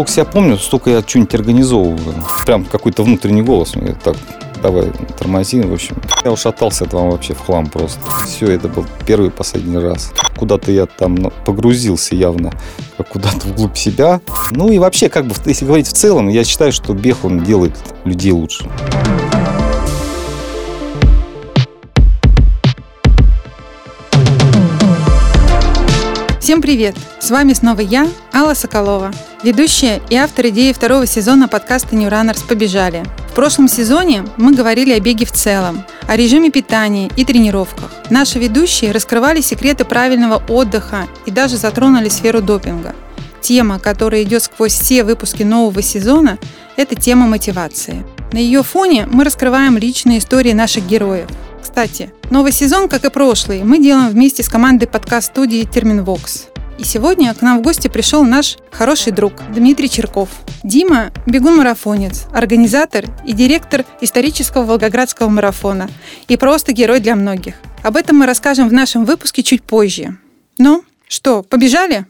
сколько себя помню, столько я что-нибудь организовывал. Прям какой-то внутренний голос мне так давай тормози. В общем, я ушатался там вообще в хлам просто. Все, это был первый и последний раз. Куда-то я там ну, погрузился явно, куда-то вглубь себя. Ну и вообще, как бы, если говорить в целом, я считаю, что бег, он делает людей лучше. Всем привет! С вами снова я, Алла Соколова, ведущая и автор идеи второго сезона подкаста New Runners «Побежали». В прошлом сезоне мы говорили о беге в целом, о режиме питания и тренировках. Наши ведущие раскрывали секреты правильного отдыха и даже затронули сферу допинга. Тема, которая идет сквозь все выпуски нового сезона, это тема мотивации. На ее фоне мы раскрываем личные истории наших героев – кстати, новый сезон, как и прошлый, мы делаем вместе с командой подкаст-студии Терминвокс. И сегодня к нам в гости пришел наш хороший друг Дмитрий Черков. Дима – бегун-марафонец, организатор и директор исторического Волгоградского марафона и просто герой для многих. Об этом мы расскажем в нашем выпуске чуть позже. Ну, что, побежали?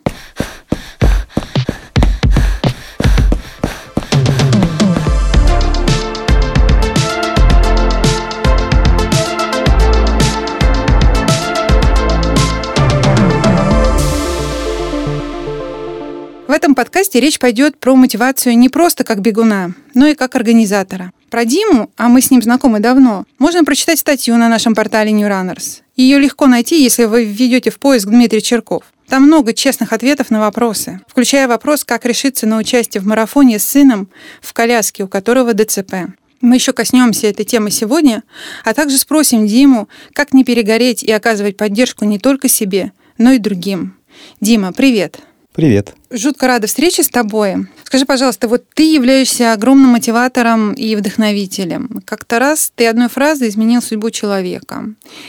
В этом подкасте речь пойдет про мотивацию не просто как бегуна, но и как организатора. Про Диму, а мы с ним знакомы давно, можно прочитать статью на нашем портале New Runners. Ее легко найти, если вы введете в поиск Дмитрий Черков. Там много честных ответов на вопросы, включая вопрос, как решиться на участие в марафоне с сыном в коляске, у которого ДЦП. Мы еще коснемся этой темы сегодня, а также спросим Диму, как не перегореть и оказывать поддержку не только себе, но и другим. Дима, привет! Привет. Жутко рада встрече с тобой. Скажи, пожалуйста, вот ты являешься огромным мотиватором и вдохновителем. Как-то раз ты одной фразой изменил судьбу человека.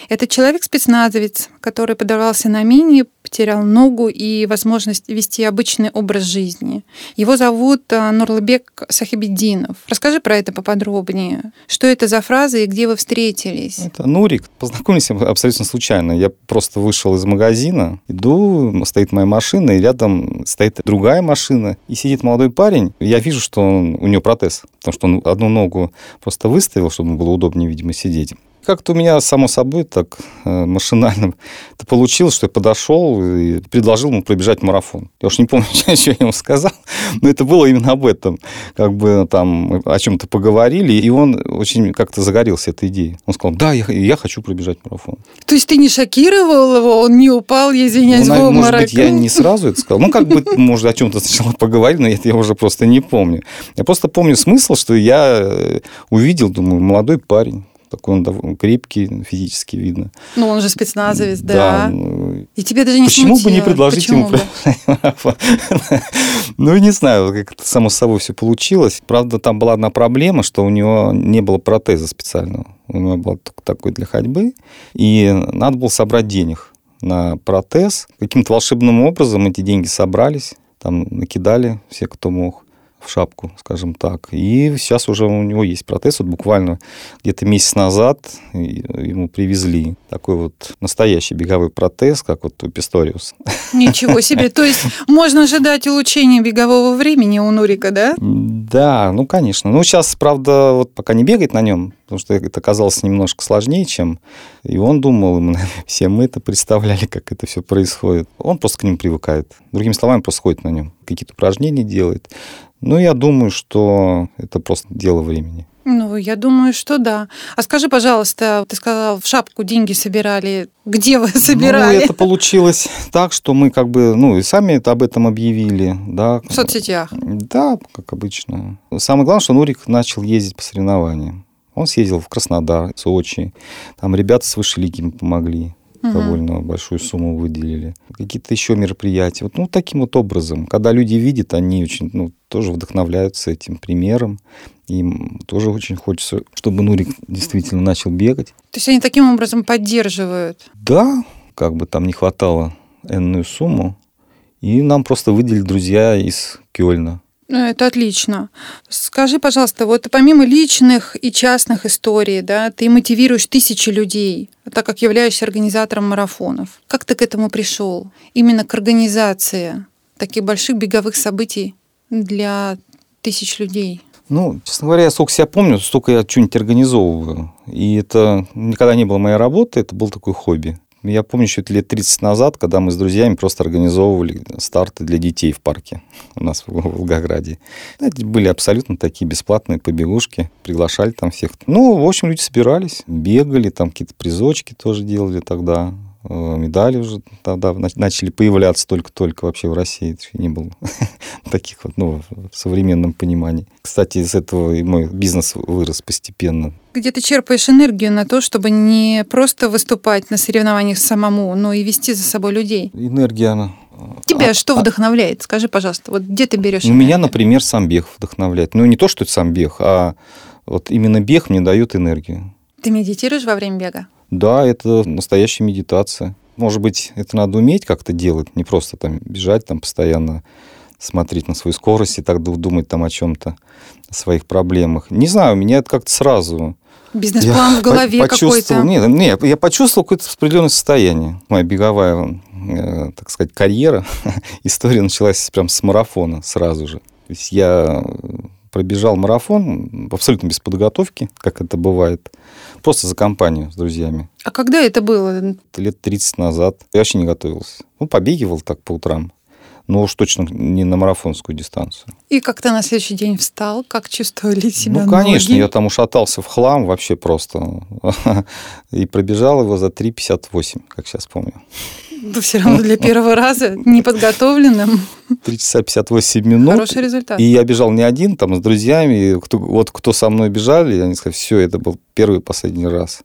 Это человек-спецназовец, который подорвался на мине, потерял ногу и возможность вести обычный образ жизни. Его зовут э, Нурлыбек Сахибеддинов. Расскажи про это поподробнее. Что это за фраза и где вы встретились? Это Нурик. Познакомились абсолютно случайно. Я просто вышел из магазина, иду, стоит моя машина, и рядом стоит другая машина, и сидит молодой парень. Я вижу, что он, у него протез, потому что он одну ногу просто выставил, чтобы было удобнее, видимо, сидеть. Как-то у меня, само собой, так э, машинально это получилось, что я подошел и предложил ему пробежать марафон. Я уж не помню, что я ему сказал, но это было именно об этом. Как бы там о чем-то поговорили, и он очень как-то загорелся этой идеей. Он сказал, да, я, я хочу пробежать марафон. То есть ты не шокировал его, он не упал, я извиняюсь, ну, в обморок? Может быть, я не сразу это сказал. Ну, как бы, может, о чем-то сначала поговорили, но я, я уже просто не помню. Я просто помню смысл, что я э, увидел, думаю, молодой парень, такой он крепкий, физически видно. Ну, он же спецназовец, да. да. И тебе даже не Почему смутило? бы не предложить Почему ему марафон? Ну, не знаю, как это само собой все получилось. Правда, там была одна проблема, что у него не было протеза специального. У него был такой для ходьбы. И надо было собрать денег на протез. Каким-то волшебным образом эти деньги собрались. Там накидали все, кто мог шапку, скажем так. И сейчас уже у него есть протез. Вот буквально где-то месяц назад ему привезли такой вот настоящий беговой протез, как вот у Писториус. Ничего себе! То есть можно ожидать улучшения бегового времени у Нурика, да? Да, ну, конечно. Ну, сейчас, правда, вот пока не бегает на нем, потому что это казалось немножко сложнее, чем и он думал, и мы, все мы это представляли, как это все происходит. Он просто к нему привыкает. Другими словами, просто ходит на нем, какие-то упражнения делает. Ну, я думаю, что это просто дело времени. Ну, я думаю, что да. А скажи, пожалуйста, ты сказал, в шапку деньги собирали. Где вы собирали? Ну, это получилось так, что мы как бы, ну, и сами это об этом объявили, да. В соцсетях? Да, как обычно. Самое главное, что Нурик начал ездить по соревнованиям. Он съездил в Краснодар, Сочи. Там ребята с высшей лиги помогли угу. довольно большую сумму выделили. Какие-то еще мероприятия. Вот, ну, таким вот образом. Когда люди видят, они очень, ну, тоже вдохновляются этим примером. Им тоже очень хочется, чтобы Нурик действительно начал бегать. То есть они таким образом поддерживают? Да, как бы там не хватало энную сумму. И нам просто выделили друзья из Кёльна. Ну, это отлично. Скажи, пожалуйста, вот помимо личных и частных историй, да, ты мотивируешь тысячи людей, так как являешься организатором марафонов. Как ты к этому пришел? Именно к организации таких больших беговых событий для тысяч людей? Ну, честно говоря, я сколько себя помню, столько я что-нибудь организовываю. И это никогда не было моей работы, это был такой хобби. Я помню еще лет 30 назад, когда мы с друзьями просто организовывали старты для детей в парке у нас в Волгограде. Это были абсолютно такие бесплатные побегушки, приглашали там всех. Ну, в общем, люди собирались, бегали, там какие-то призочки тоже делали тогда. Э, медали уже тогда начали появляться только-только вообще в России. Не было таких вот, ну, в современном понимании. Кстати, из этого и мой бизнес вырос постепенно. Где ты черпаешь энергию на то, чтобы не просто выступать на соревнованиях самому, но и вести за собой людей? Энергия, она Тебя а, что а, вдохновляет? Скажи, пожалуйста, вот где ты берешь? Ну, меня, например, сам бег вдохновляет. Ну, не то, что это сам бег, а вот именно бег мне дает энергию. Ты медитируешь во время бега? Да, это настоящая медитация. Может быть, это надо уметь как-то делать, не просто там бежать, там постоянно смотреть на свою скорость и так думать там о чем-то, о своих проблемах. Не знаю, у меня это как-то сразу... Бизнес-план в голове какой-то? Нет, нет, я почувствовал какое-то определенное состояние. Моя беговая, э, так сказать, карьера, история началась прям с марафона сразу же. То есть я пробежал марафон абсолютно без подготовки, как это бывает. Просто за компанию с друзьями. А когда это было? Лет 30 назад. Я вообще не готовился. Ну, побегивал так по утрам. Но уж точно не на марафонскую дистанцию. И как ты на следующий день встал? Как чувствовали себя Ну, конечно, ноги? я там ушатался в хлам вообще просто. И пробежал его за 3,58, как сейчас помню. Да все равно для первого раза неподготовленным. 3 часа 58 минут. Хороший результат. И я бежал не один, там, с друзьями. Кто, вот кто со мной бежали, они сказали, все, это был первый и последний раз.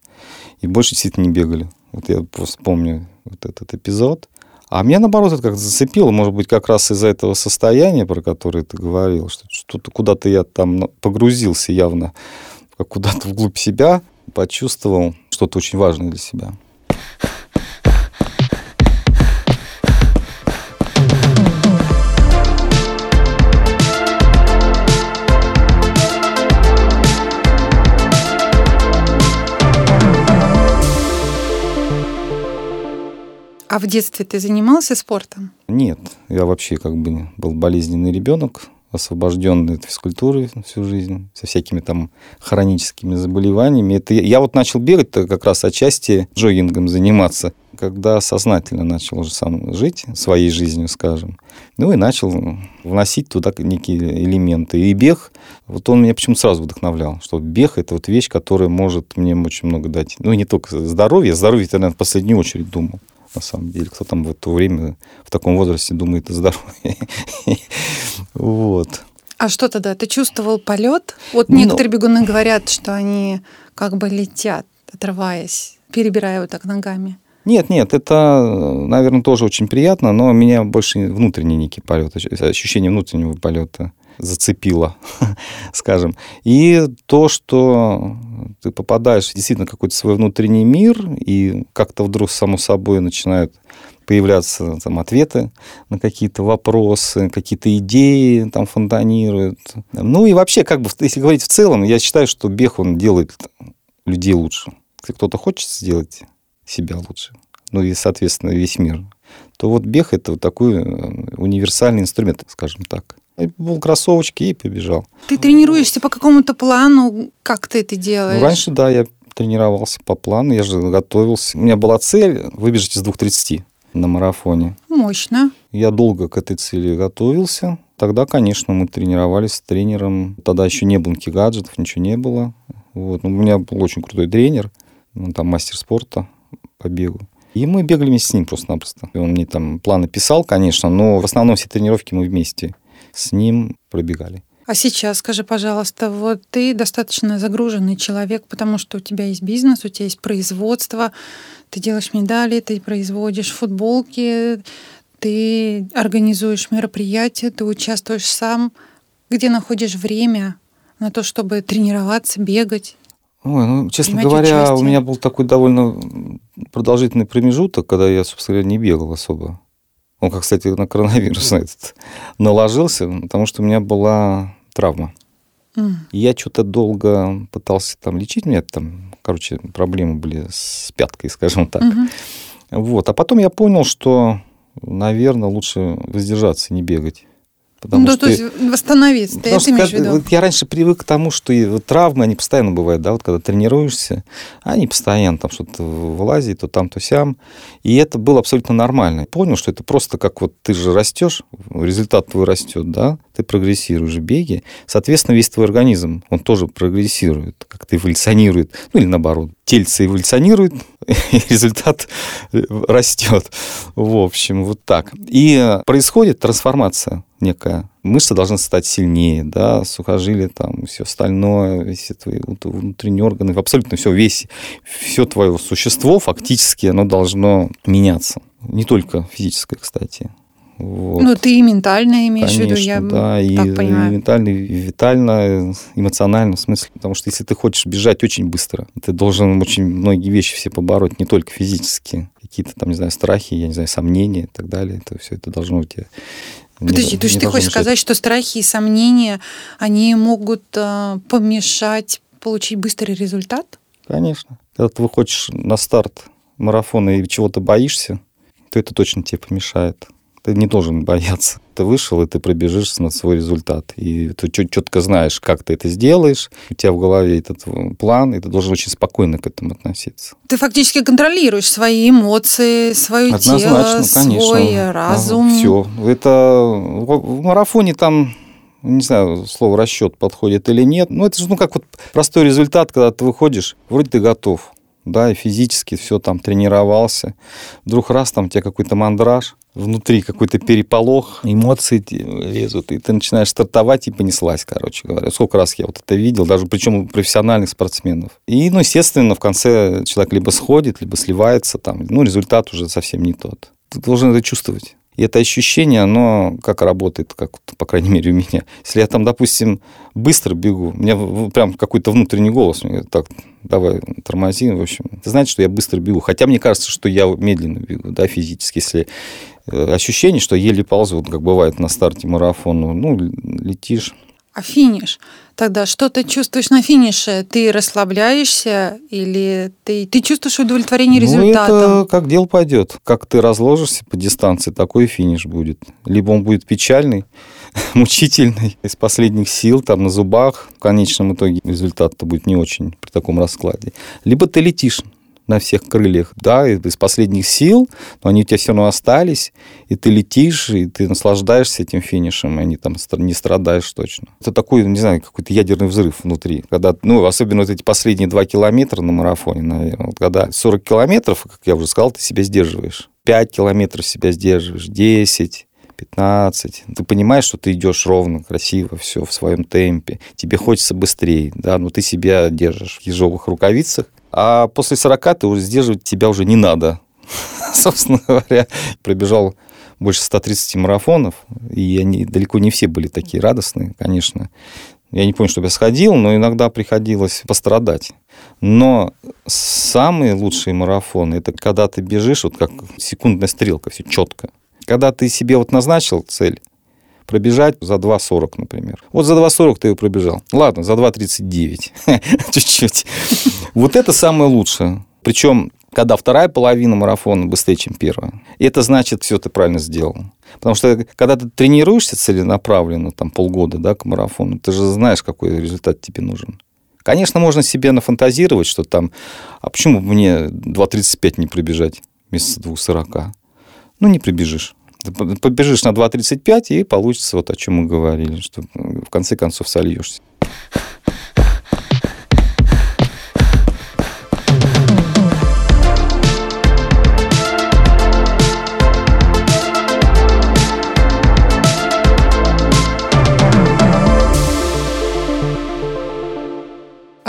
И больше действительно не бегали. Вот я просто помню вот этот эпизод. А меня, наоборот, это как-то зацепило, может быть, как раз из-за этого состояния, про которое ты говорил, что что-то куда-то я там погрузился явно, куда-то вглубь себя, почувствовал что-то очень важное для себя. А в детстве ты занимался спортом? Нет, я вообще как бы был болезненный ребенок, освобожденный от физкультуры всю жизнь, со всякими там хроническими заболеваниями. Это я, я вот начал бегать -то как раз отчасти джогингом заниматься, когда сознательно начал уже сам жить своей жизнью, скажем. Ну и начал вносить туда некие элементы. И бег, вот он меня почему-то сразу вдохновлял, что бег – это вот вещь, которая может мне очень много дать. Ну и не только здоровье, здоровье я, наверное, в последнюю очередь думал на самом деле. Кто там в это время, в таком возрасте думает о здоровье. Вот. А что тогда? Ты чувствовал полет? Вот ну, некоторые бегуны говорят, что они как бы летят, отрываясь, перебирая вот так ногами. Нет, нет, это, наверное, тоже очень приятно, но меня больше внутренний некий полет, ощущение внутреннего полета зацепило, скажем. И то, что ты попадаешь действительно в какой-то свой внутренний мир, и как-то вдруг само собой начинают появляться там ответы на какие-то вопросы, какие-то идеи там фонтанируют. Ну и вообще, как бы, если говорить в целом, я считаю, что бег, он делает людей лучше. Если кто-то хочет сделать себя лучше, ну и, соответственно, весь мир, то вот бег – это вот такой э, универсальный инструмент, скажем так. Был кроссовочки и побежал. Ты тренируешься по какому-то плану? Как ты это делаешь? Ну, раньше, да, я тренировался по плану, я же готовился. У меня была цель выбежать из 2.30 на марафоне. Мощно. Я долго к этой цели готовился. Тогда, конечно, мы тренировались с тренером. Тогда еще не было никаких гаджетов, ничего не было. Вот. Но у меня был очень крутой тренер, он там мастер спорта по бегу. И мы бегали вместе с ним просто-напросто. Он мне там планы писал, конечно, но в основном все тренировки мы вместе с ним пробегали. А сейчас скажи, пожалуйста, вот ты достаточно загруженный человек, потому что у тебя есть бизнес, у тебя есть производство, ты делаешь медали, ты производишь футболки, ты организуешь мероприятия, ты участвуешь сам. Где находишь время на то, чтобы тренироваться, бегать? Ой, ну, честно говоря, участие? у меня был такой довольно продолжительный промежуток, когда я, собственно говоря, не бегал особо. Он, как, кстати, на коронавирус на этот наложился, потому что у меня была травма. Mm. Я что-то долго пытался там лечить. У меня там, короче, проблемы были с пяткой, скажем так. Mm-hmm. Вот. А потом я понял, что, наверное, лучше воздержаться не бегать. Потому ну, что то есть восстановиться, ты это имеешь в виду? Вот я раньше привык к тому, что травмы, они постоянно бывают, да, вот когда тренируешься, они постоянно там что-то вылазит, то там, то сям, и это было абсолютно нормально. Понял, что это просто как вот ты же растешь, результат твой растет, да, ты прогрессируешь в беге, соответственно, весь твой организм, он тоже прогрессирует, как-то эволюционирует, ну или наоборот, тельце эволюционирует, и результат растет. В общем, вот так. И происходит трансформация некая. Мышцы должны стать сильнее, да, сухожилия, там, все остальное, все твои внутренние органы, абсолютно все, весь, все твое существо фактически, оно должно меняться. Не только физическое, кстати. Вот. Ну, ты и ментально имеешь Конечно, в виду, я да, и, так понимаю. и ментально, и витально, эмоционально, в смысле, потому что если ты хочешь бежать очень быстро, ты должен очень многие вещи все побороть, не только физически, какие-то там, не знаю, страхи, я не знаю, сомнения и так далее, это все это должно у тебя Подожди, не, то есть ты хочешь сказать, что страхи и сомнения, они могут э, помешать получить быстрый результат? Конечно. Когда ты выходишь на старт марафона и чего-то боишься, то это точно тебе помешает. Ты не должен бояться. Ты вышел, и ты пробежишь на свой результат. И ты четко знаешь, как ты это сделаешь. У тебя в голове этот план, и ты должен очень спокойно к этому относиться. Ты фактически контролируешь свои эмоции, свое Однозначно, тело, конечно. свой разум. Все. Это в марафоне там не знаю, слово расчет подходит или нет. Но это же, ну, как вот простой результат, когда ты выходишь, вроде ты готов, да, и физически все там тренировался. Вдруг раз там у тебя какой-то мандраж, внутри какой-то переполох, эмоции лезут, и ты начинаешь стартовать и понеслась, короче говоря. Сколько раз я вот это видел, даже причем у профессиональных спортсменов. И, ну, естественно, в конце человек либо сходит, либо сливается там, ну, результат уже совсем не тот. Ты должен это чувствовать. И это ощущение, оно как работает, как, по крайней мере, у меня. Если я там, допустим, быстро бегу, у меня прям какой-то внутренний голос мне говорит, так, давай, тормози, в общем. Это значит, что я быстро бегу. Хотя мне кажется, что я медленно бегу, да, физически. Если э, ощущение, что еле ползу, как бывает на старте марафона, ну, летишь. А финиш? Тогда что ты чувствуешь на финише? Ты расслабляешься или ты, ты чувствуешь удовлетворение результатом? Ну, это как дело пойдет. Как ты разложишься по дистанции, такой финиш будет. Либо он будет печальный, мучительный, из последних сил, там на зубах. В конечном итоге результат-то будет не очень при таком раскладе. Либо ты летишь на всех крыльях, да, из последних сил, но они у тебя все равно остались, и ты летишь, и ты наслаждаешься этим финишем, и они там не страдаешь точно. Это такой, не знаю, какой-то ядерный взрыв внутри, когда, ну, особенно вот эти последние два километра на марафоне, наверное, вот когда 40 километров, как я уже сказал, ты себя сдерживаешь, 5 километров себя сдерживаешь, 10, 15. Ты понимаешь, что ты идешь ровно, красиво, все в своем темпе. Тебе хочется быстрее, да, но ты себя держишь в ежовых рукавицах, а после 40 ты сдерживать тебя уже не надо. Собственно говоря, пробежал больше 130 марафонов, и они далеко не все были такие радостные, конечно. Я не помню, чтобы я сходил, но иногда приходилось пострадать. Но самые лучшие марафоны, это когда ты бежишь, вот как секундная стрелка, все четко. Когда ты себе вот назначил цель, пробежать за 2.40, например. Вот за 2.40 ты его пробежал. Ладно, за 2.39. Чуть-чуть. Вот это самое лучшее. Причем, когда вторая половина марафона быстрее, чем первая, это значит, все ты правильно сделал. Потому что когда ты тренируешься целенаправленно, там полгода, да, к марафону, ты же знаешь, какой результат тебе нужен. Конечно, можно себе нафантазировать, что там, а почему мне 2.35 не пробежать вместо 2.40? Ну, не прибежишь побежишь на 2.35, и получится вот о чем мы говорили, что в конце концов сольешься.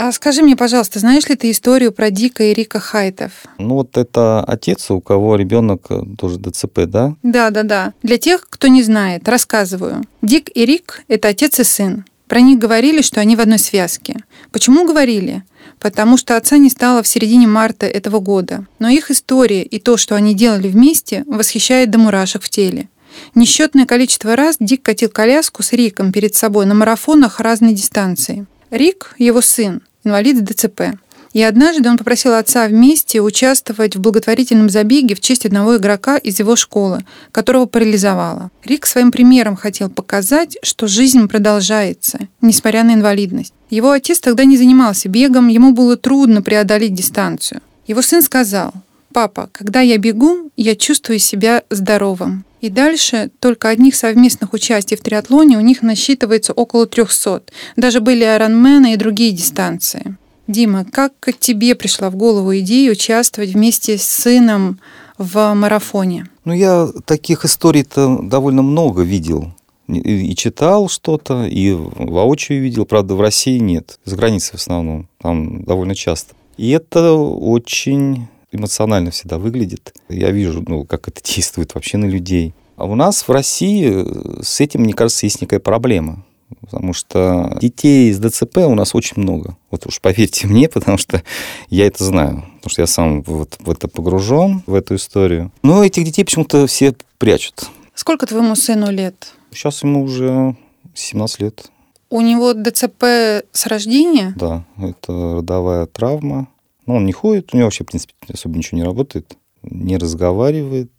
А скажи мне, пожалуйста, знаешь ли ты историю про Дика и Рика Хайтов? Ну вот это отец, у кого ребенок э, тоже ДЦП, да? Да, да, да. Для тех, кто не знает, рассказываю. Дик и Рик – это отец и сын. Про них говорили, что они в одной связке. Почему говорили? Потому что отца не стало в середине марта этого года. Но их история и то, что они делали вместе, восхищает до мурашек в теле. Несчетное количество раз Дик катил коляску с Риком перед собой на марафонах разной дистанции. Рик, его сын, инвалид с ДЦП. И однажды он попросил отца вместе участвовать в благотворительном забеге в честь одного игрока из его школы, которого парализовало. Рик своим примером хотел показать, что жизнь продолжается, несмотря на инвалидность. Его отец тогда не занимался бегом, ему было трудно преодолеть дистанцию. Его сын сказал, «Папа, когда я бегу, я чувствую себя здоровым». И дальше только одних совместных участий в триатлоне у них насчитывается около 300. Даже были айронмены и другие дистанции. Дима, как тебе пришла в голову идея участвовать вместе с сыном в марафоне? Ну, я таких историй-то довольно много видел. И, читал что-то, и воочию видел. Правда, в России нет. За границей в основном. Там довольно часто. И это очень эмоционально всегда выглядит. Я вижу, ну, как это действует вообще на людей. А у нас в России с этим, мне кажется, есть некая проблема потому что детей с ДЦП у нас очень много. Вот уж поверьте мне, потому что я это знаю, потому что я сам вот в это погружен, в эту историю. Но этих детей почему-то все прячут. Сколько твоему сыну лет? Сейчас ему уже 17 лет. У него ДЦП с рождения? Да, это родовая травма. Ну, он не ходит, у него вообще, в принципе, особо ничего не работает, не разговаривает,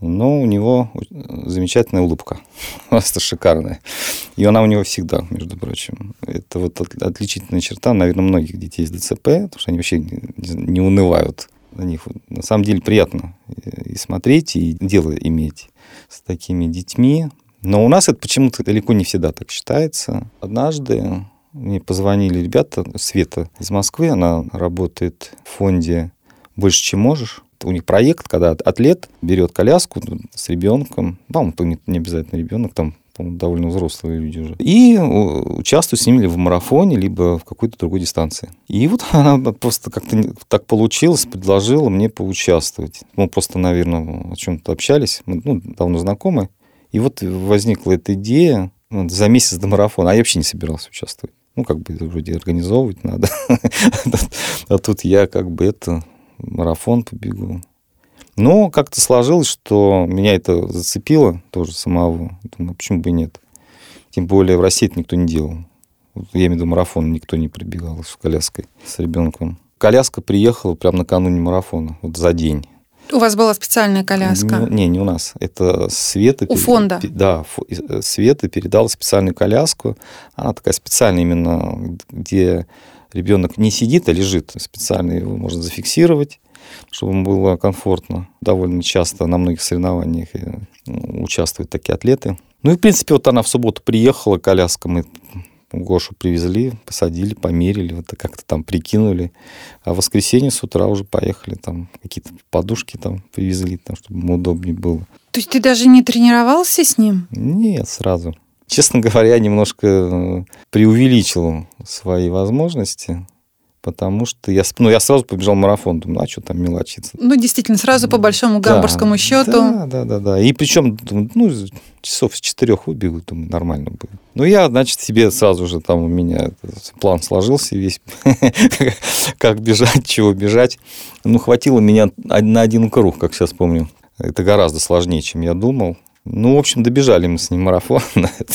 но у него замечательная улыбка, просто шикарная. И она у него всегда, между прочим. Это вот отличительная черта, наверное, многих детей с ДЦП, потому что они вообще не унывают. На них на самом деле приятно и смотреть, и дело иметь с такими детьми. Но у нас это почему-то далеко не всегда так считается. Однажды мне позвонили ребята, Света из Москвы, она работает в фонде «Больше, чем можешь» у них проект, когда атлет берет коляску с ребенком, по-моему, не обязательно ребенок, там довольно взрослые люди уже, и участвуют с ними в марафоне, либо в какой-то другой дистанции. И вот она просто как-то так получилось, предложила мне поучаствовать. Мы просто, наверное, о чем-то общались, мы ну, давно знакомы. И вот возникла эта идея ну, за месяц до марафона, а я вообще не собирался участвовать. Ну, как бы вроде организовывать надо. А тут я как бы это марафон побегу. Но как-то сложилось, что меня это зацепило тоже самого. Думаю, почему бы и нет. Тем более в России это никто не делал. Я имею в виду марафон, никто не прибегал с коляской, с ребенком. Коляска приехала прямо накануне марафона, вот за день. У вас была специальная коляска? Не, не, не у нас. Это Света... У фонда? Да, э, Света передала специальную коляску. Она такая специальная именно, где ребенок не сидит, а лежит. Специально его можно зафиксировать, чтобы ему было комфортно. Довольно часто на многих соревнованиях э, участвуют такие атлеты. Ну и, в принципе, вот она в субботу приехала, коляска, мы Гошу привезли, посадили, померили, вот как-то там прикинули. А в воскресенье с утра уже поехали, там какие-то подушки там привезли, там, чтобы ему удобнее было. То есть ты даже не тренировался с ним? Нет, сразу честно говоря, немножко э, преувеличил свои возможности, потому что я, ну, я сразу побежал в марафон, думаю, ну, а что там мелочиться? Ну, действительно, сразу по большому да, гамбургскому счету. Да, да, да, да. И причем, ну, часов с четырех выбегу, думаю, нормально будет. Ну, я, значит, себе сразу же там у меня план сложился весь, как бежать, чего бежать. Ну, хватило меня на один круг, как сейчас помню. Это гораздо сложнее, чем я думал. Ну, в общем, добежали мы с ним марафон. это,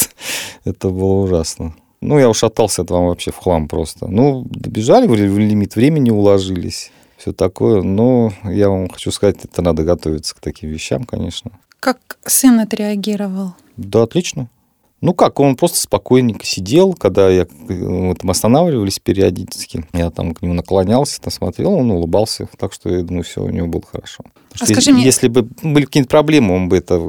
это было ужасно. Ну, я ушатался там вообще в хлам просто. Ну, добежали, в лимит времени уложились, все такое. Но я вам хочу сказать, это надо готовиться к таким вещам, конечно. Как сын отреагировал? Да, отлично. Ну как, он просто спокойненько сидел, когда я, мы там останавливались периодически. Я там к нему наклонялся, там смотрел, он улыбался. Так что я думаю, все у него было хорошо. А скажи мне... Если бы были какие-то проблемы, он бы это,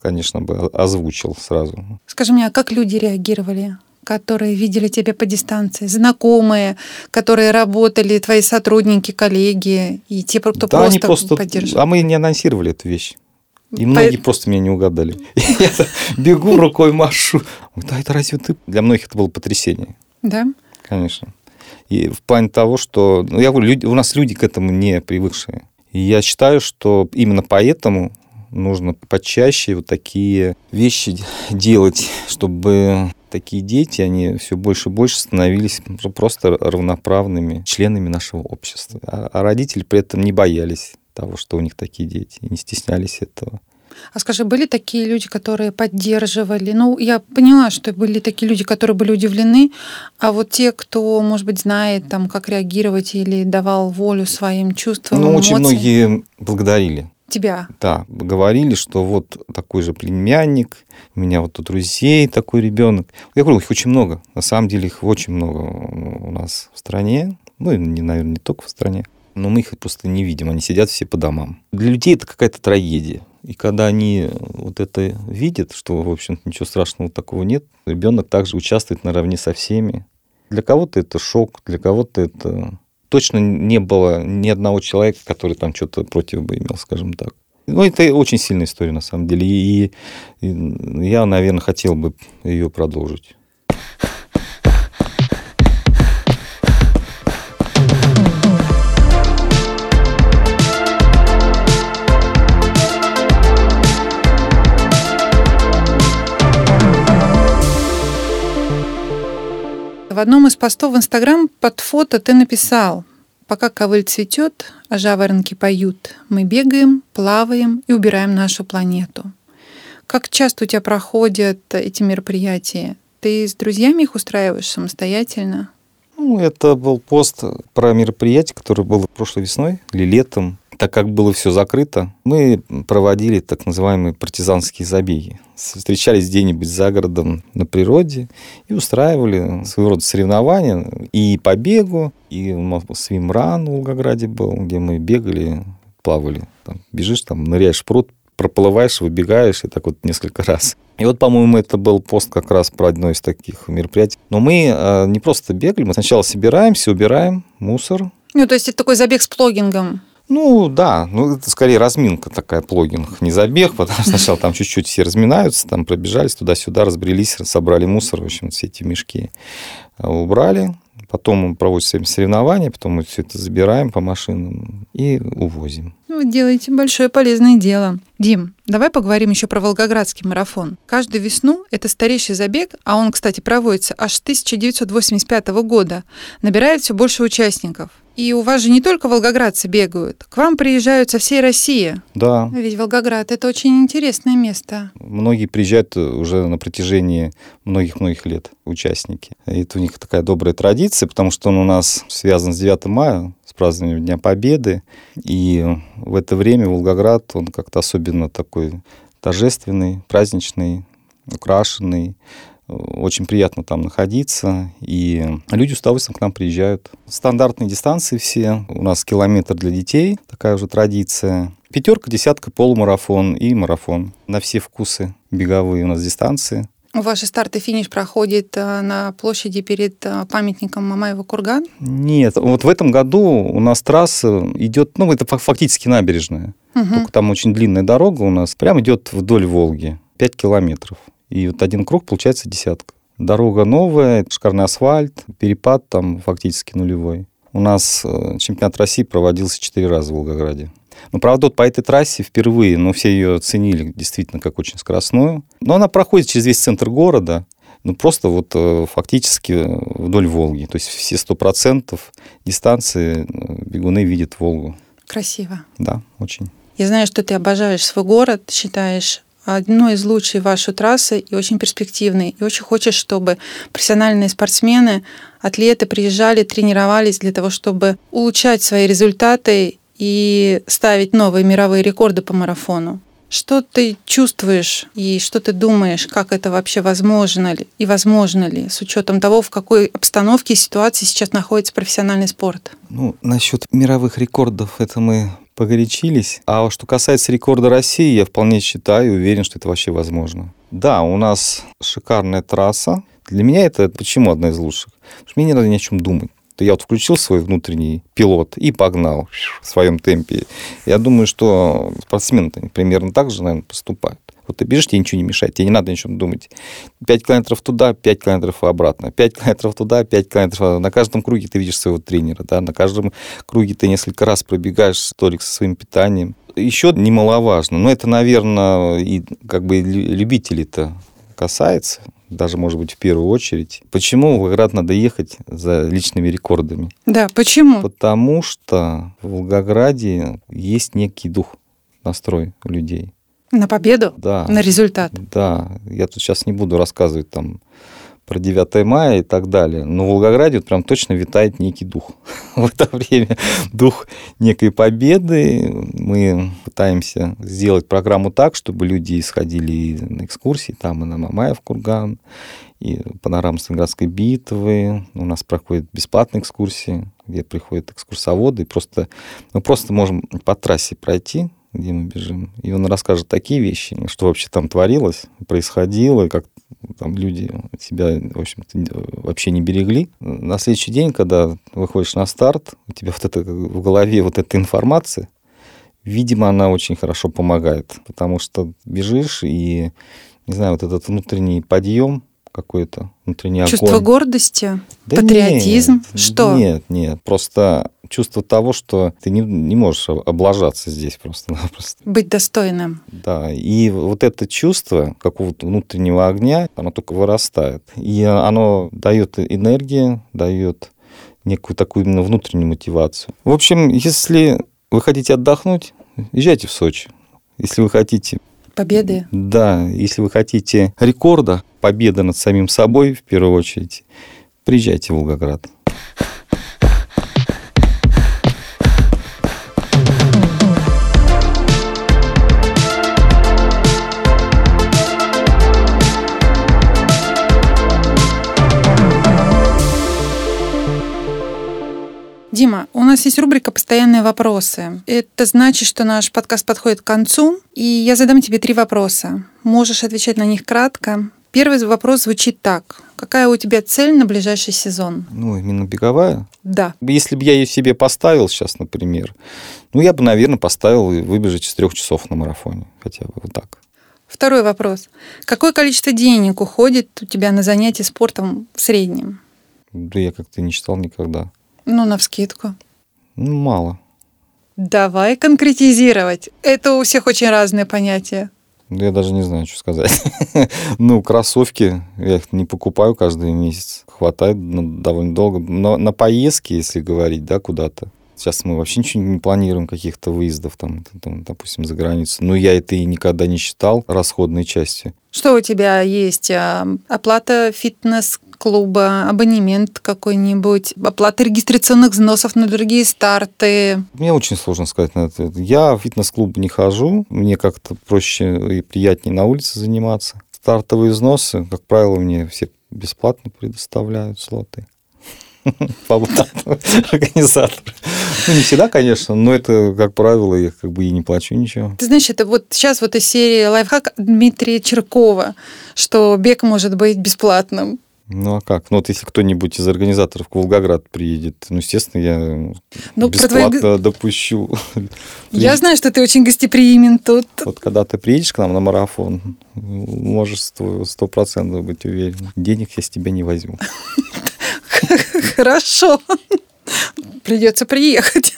конечно, бы озвучил сразу. Скажи мне, а как люди реагировали? Которые видели тебя по дистанции, знакомые, которые работали, твои сотрудники, коллеги, и те, кто да, просто, они просто поддерживали. А мы не анонсировали эту вещь. И многие По... просто меня не угадали. Я бегу, рукой машу. Да, это разве ты? Для многих это было потрясение. Да? Конечно. И в плане того, что... Ну, я говорю, люди, у нас люди к этому не привыкшие. И я считаю, что именно поэтому нужно почаще вот такие вещи делать, чтобы такие дети, они все больше и больше становились просто равноправными членами нашего общества. А, а родители при этом не боялись того, что у них такие дети, не стеснялись этого. А скажи, были такие люди, которые поддерживали? Ну, я поняла, что были такие люди, которые были удивлены, а вот те, кто, может быть, знает, там, как реагировать или давал волю своим чувствам, Ну, очень эмоциям? многие благодарили. Тебя. Да, говорили, что вот такой же племянник, у меня вот тут друзей такой ребенок. Я говорю, их очень много. На самом деле их очень много у нас в стране. Ну, и, наверное, не только в стране. Но мы их просто не видим. Они сидят все по домам. Для людей это какая-то трагедия. И когда они вот это видят, что, в общем ничего страшного такого нет, ребенок также участвует наравне со всеми. Для кого-то это шок, для кого-то это... Точно не было ни одного человека, который там что-то против бы имел, скажем так. Ну, это очень сильная история, на самом деле. И, и я, наверное, хотел бы ее продолжить. Одном из постов в Инстаграм под фото ты написал «Пока ковыль цветет, а жаворонки поют, мы бегаем, плаваем и убираем нашу планету». Как часто у тебя проходят эти мероприятия? Ты с друзьями их устраиваешь самостоятельно? Ну, это был пост про мероприятие, которое было прошлой весной или летом. Так как было все закрыто, мы проводили так называемые партизанские забеги. Встречались где-нибудь за городом на природе и устраивали своего рода соревнования и по бегу, и свимран в Волгограде был, где мы бегали, плавали. Там, бежишь, там, ныряешь в пруд, проплываешь, выбегаешь, и так вот несколько раз. И вот, по-моему, это был пост как раз про одно из таких мероприятий. Но мы э, не просто бегали, мы сначала собираемся, убираем мусор. Ну, то есть это такой забег с плогингом. Ну, да, ну, это скорее разминка такая, плогинг, не забег, потому что сначала там чуть-чуть все разминаются, там пробежались туда-сюда, разбрелись, собрали мусор, в общем, все эти мешки убрали, потом проводятся соревнования, потом мы все это забираем по машинам и увозим. Вы делаете большое полезное дело. Дим, давай поговорим еще про Волгоградский марафон. Каждую весну это старейший забег, а он, кстати, проводится аж с 1985 года, набирает все больше участников. И у вас же не только волгоградцы бегают, к вам приезжают со всей России. Да. Ведь Волгоград это очень интересное место. Многие приезжают уже на протяжении многих-многих лет, участники. И это у них такая добрая традиция, потому что он у нас связан с 9 мая, с празднованием Дня Победы. И в это время Волгоград, он как-то особенно такой торжественный, праздничный, украшенный. Очень приятно там находиться, и люди с удовольствием к нам приезжают. Стандартные дистанции все. У нас километр для детей, такая уже традиция. Пятерка, десятка, полумарафон и марафон. На все вкусы беговые у нас дистанции. Ваш старт и финиш проходит на площади перед памятником Мамаева Курган? Нет, вот в этом году у нас трасса идет, ну, это фактически набережная. Угу. Только там очень длинная дорога у нас, прям идет вдоль Волги, 5 километров. И вот один круг получается десятка. Дорога новая, шикарный асфальт, перепад там фактически нулевой. У нас чемпионат России проводился четыре раза в Волгограде. Ну, правда, вот по этой трассе впервые, ну, все ее оценили действительно как очень скоростную. Но она проходит через весь центр города, ну, просто вот фактически вдоль Волги. То есть все сто процентов дистанции бегуны видят Волгу. Красиво. Да, очень. Я знаю, что ты обожаешь свой город, считаешь одной из лучшей вашу трассы и очень перспективной. И очень хочешь, чтобы профессиональные спортсмены, атлеты приезжали, тренировались для того, чтобы улучшать свои результаты и ставить новые мировые рекорды по марафону. Что ты чувствуешь и что ты думаешь, как это вообще возможно ли и возможно ли с учетом того, в какой обстановке и ситуации сейчас находится профессиональный спорт? Ну, насчет мировых рекордов это мы погорячились. А что касается рекорда России, я вполне считаю и уверен, что это вообще возможно. Да, у нас шикарная трасса. Для меня это почему одна из лучших? Потому что мне не надо ни о чем думать. То я вот включил свой внутренний пилот и погнал в своем темпе. Я думаю, что спортсмены примерно так же, наверное, поступают. Вот ты бежишь, тебе ничего не мешает, тебе не надо ничего думать. 5 километров туда, 5 километров обратно, 5 километров туда, 5 километров. На каждом круге ты видишь своего тренера, да, на каждом круге ты несколько раз пробегаешь столик со своим питанием. Еще немаловажно, но это, наверное, и как бы любителей-то касается, даже, может быть, в первую очередь. Почему в Волгоград надо ехать за личными рекордами? Да, почему? Потому что в Волгограде есть некий дух, настрой у людей. На победу? Да. На результат? Да. Я тут сейчас не буду рассказывать там про 9 мая и так далее. Но в Волгограде вот прям точно витает некий дух. в это время дух некой победы. Мы пытаемся сделать программу так, чтобы люди исходили на экскурсии, там и на Мамаев курган, и панорама Сталинградской битвы. У нас проходят бесплатные экскурсии, где приходят экскурсоводы. И просто, мы просто можем по трассе пройти, где мы бежим. И он расскажет такие вещи, что вообще там творилось, происходило, как там люди себя, в общем-то, вообще не берегли. На следующий день, когда выходишь на старт, у тебя вот это в голове вот эта информация, видимо, она очень хорошо помогает, потому что бежишь и, не знаю, вот этот внутренний подъем, какой-то внутренний огонь. Чувство гордости, да патриотизм, нет, что? Нет, нет, просто чувство того, что ты не, не можешь облажаться здесь просто-напросто. Быть достойным. Да, и вот это чувство какого-то внутреннего огня, оно только вырастает. И оно дает энергию, дает некую такую именно внутреннюю мотивацию. В общем, если вы хотите отдохнуть, езжайте в Сочи. Если вы хотите победы. Да, если вы хотите рекорда, победы над самим собой, в первую очередь, приезжайте в Волгоград. Дима, у нас есть рубрика «Постоянные вопросы». Это значит, что наш подкаст подходит к концу, и я задам тебе три вопроса. Можешь отвечать на них кратко. Первый вопрос звучит так. Какая у тебя цель на ближайший сезон? Ну, именно беговая? Да. Если бы я ее себе поставил сейчас, например, ну, я бы, наверное, поставил выбежать из трех часов на марафоне. Хотя бы вот так. Второй вопрос. Какое количество денег уходит у тебя на занятия спортом в среднем? Да я как-то не читал никогда. Ну, на вскидку. Ну, мало. Давай конкретизировать. Это у всех очень разные понятия. Я даже не знаю, что сказать. ну, кроссовки, я их не покупаю каждый месяц. Хватает довольно долго. Но на поездки, если говорить, да, куда-то. Сейчас мы вообще ничего не планируем, каких-то выездов, там, там, допустим, за границу. Но я это и никогда не считал расходной частью. Что у тебя есть? А, оплата фитнес клуба, абонемент какой-нибудь, оплата регистрационных взносов на другие старты? Мне очень сложно сказать на это. Я в фитнес-клуб не хожу, мне как-то проще и приятнее на улице заниматься. Стартовые взносы, как правило, мне все бесплатно предоставляют слоты организатор. Ну, не всегда, конечно, но это, как правило, я как бы и не плачу ничего. Ты знаешь, это вот сейчас вот из серии лайфхак Дмитрия Черкова, что бег может быть бесплатным. Ну а как? Ну вот если кто-нибудь из организаторов в Волгоград приедет, ну, естественно, я ну, бесплатно твои... допущу. Я знаю, что ты очень гостеприимен тут. Вот когда ты приедешь к нам на марафон, можешь сто процентов быть уверен. Денег я с тебя не возьму. Хорошо. Придется приехать.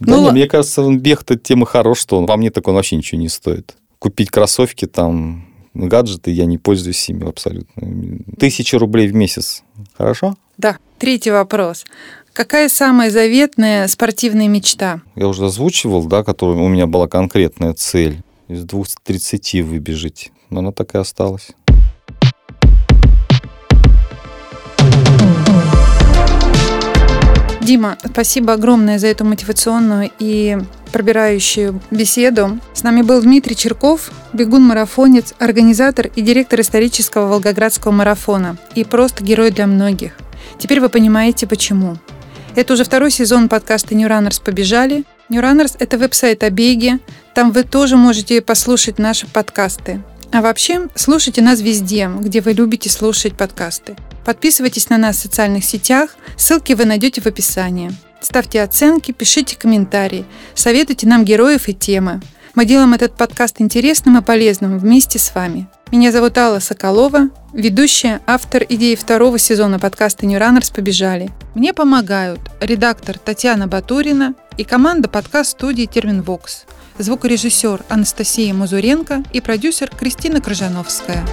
Да ну, не, мне кажется, бег-то тема хорош, что он, по мне так он вообще ничего не стоит. Купить кроссовки там, гаджеты, я не пользуюсь ими абсолютно. Тысяча рублей в месяц. Хорошо? Да. Третий вопрос. Какая самая заветная спортивная мечта? Я уже озвучивал, да, которая у меня была конкретная цель. Из 230 выбежать. Но она так и осталась. Дима, спасибо огромное за эту мотивационную и пробирающую беседу. С нами был Дмитрий Черков, бегун-марафонец, организатор и директор исторического Волгоградского марафона и просто герой для многих. Теперь вы понимаете, почему. Это уже второй сезон подкаста New Runners «Побежали». New Runners – это веб-сайт о беге. Там вы тоже можете послушать наши подкасты. А вообще, слушайте нас везде, где вы любите слушать подкасты. Подписывайтесь на нас в социальных сетях, ссылки вы найдете в описании. Ставьте оценки, пишите комментарии, советуйте нам героев и темы. Мы делаем этот подкаст интересным и полезным вместе с вами. Меня зовут Алла Соколова, ведущая, автор идеи второго сезона подкаста New Runners «Побежали». Мне помогают редактор Татьяна Батурина и команда подкаст-студии «Терминвокс», звукорежиссер Анастасия Мазуренко и продюсер Кристина Крыжановская.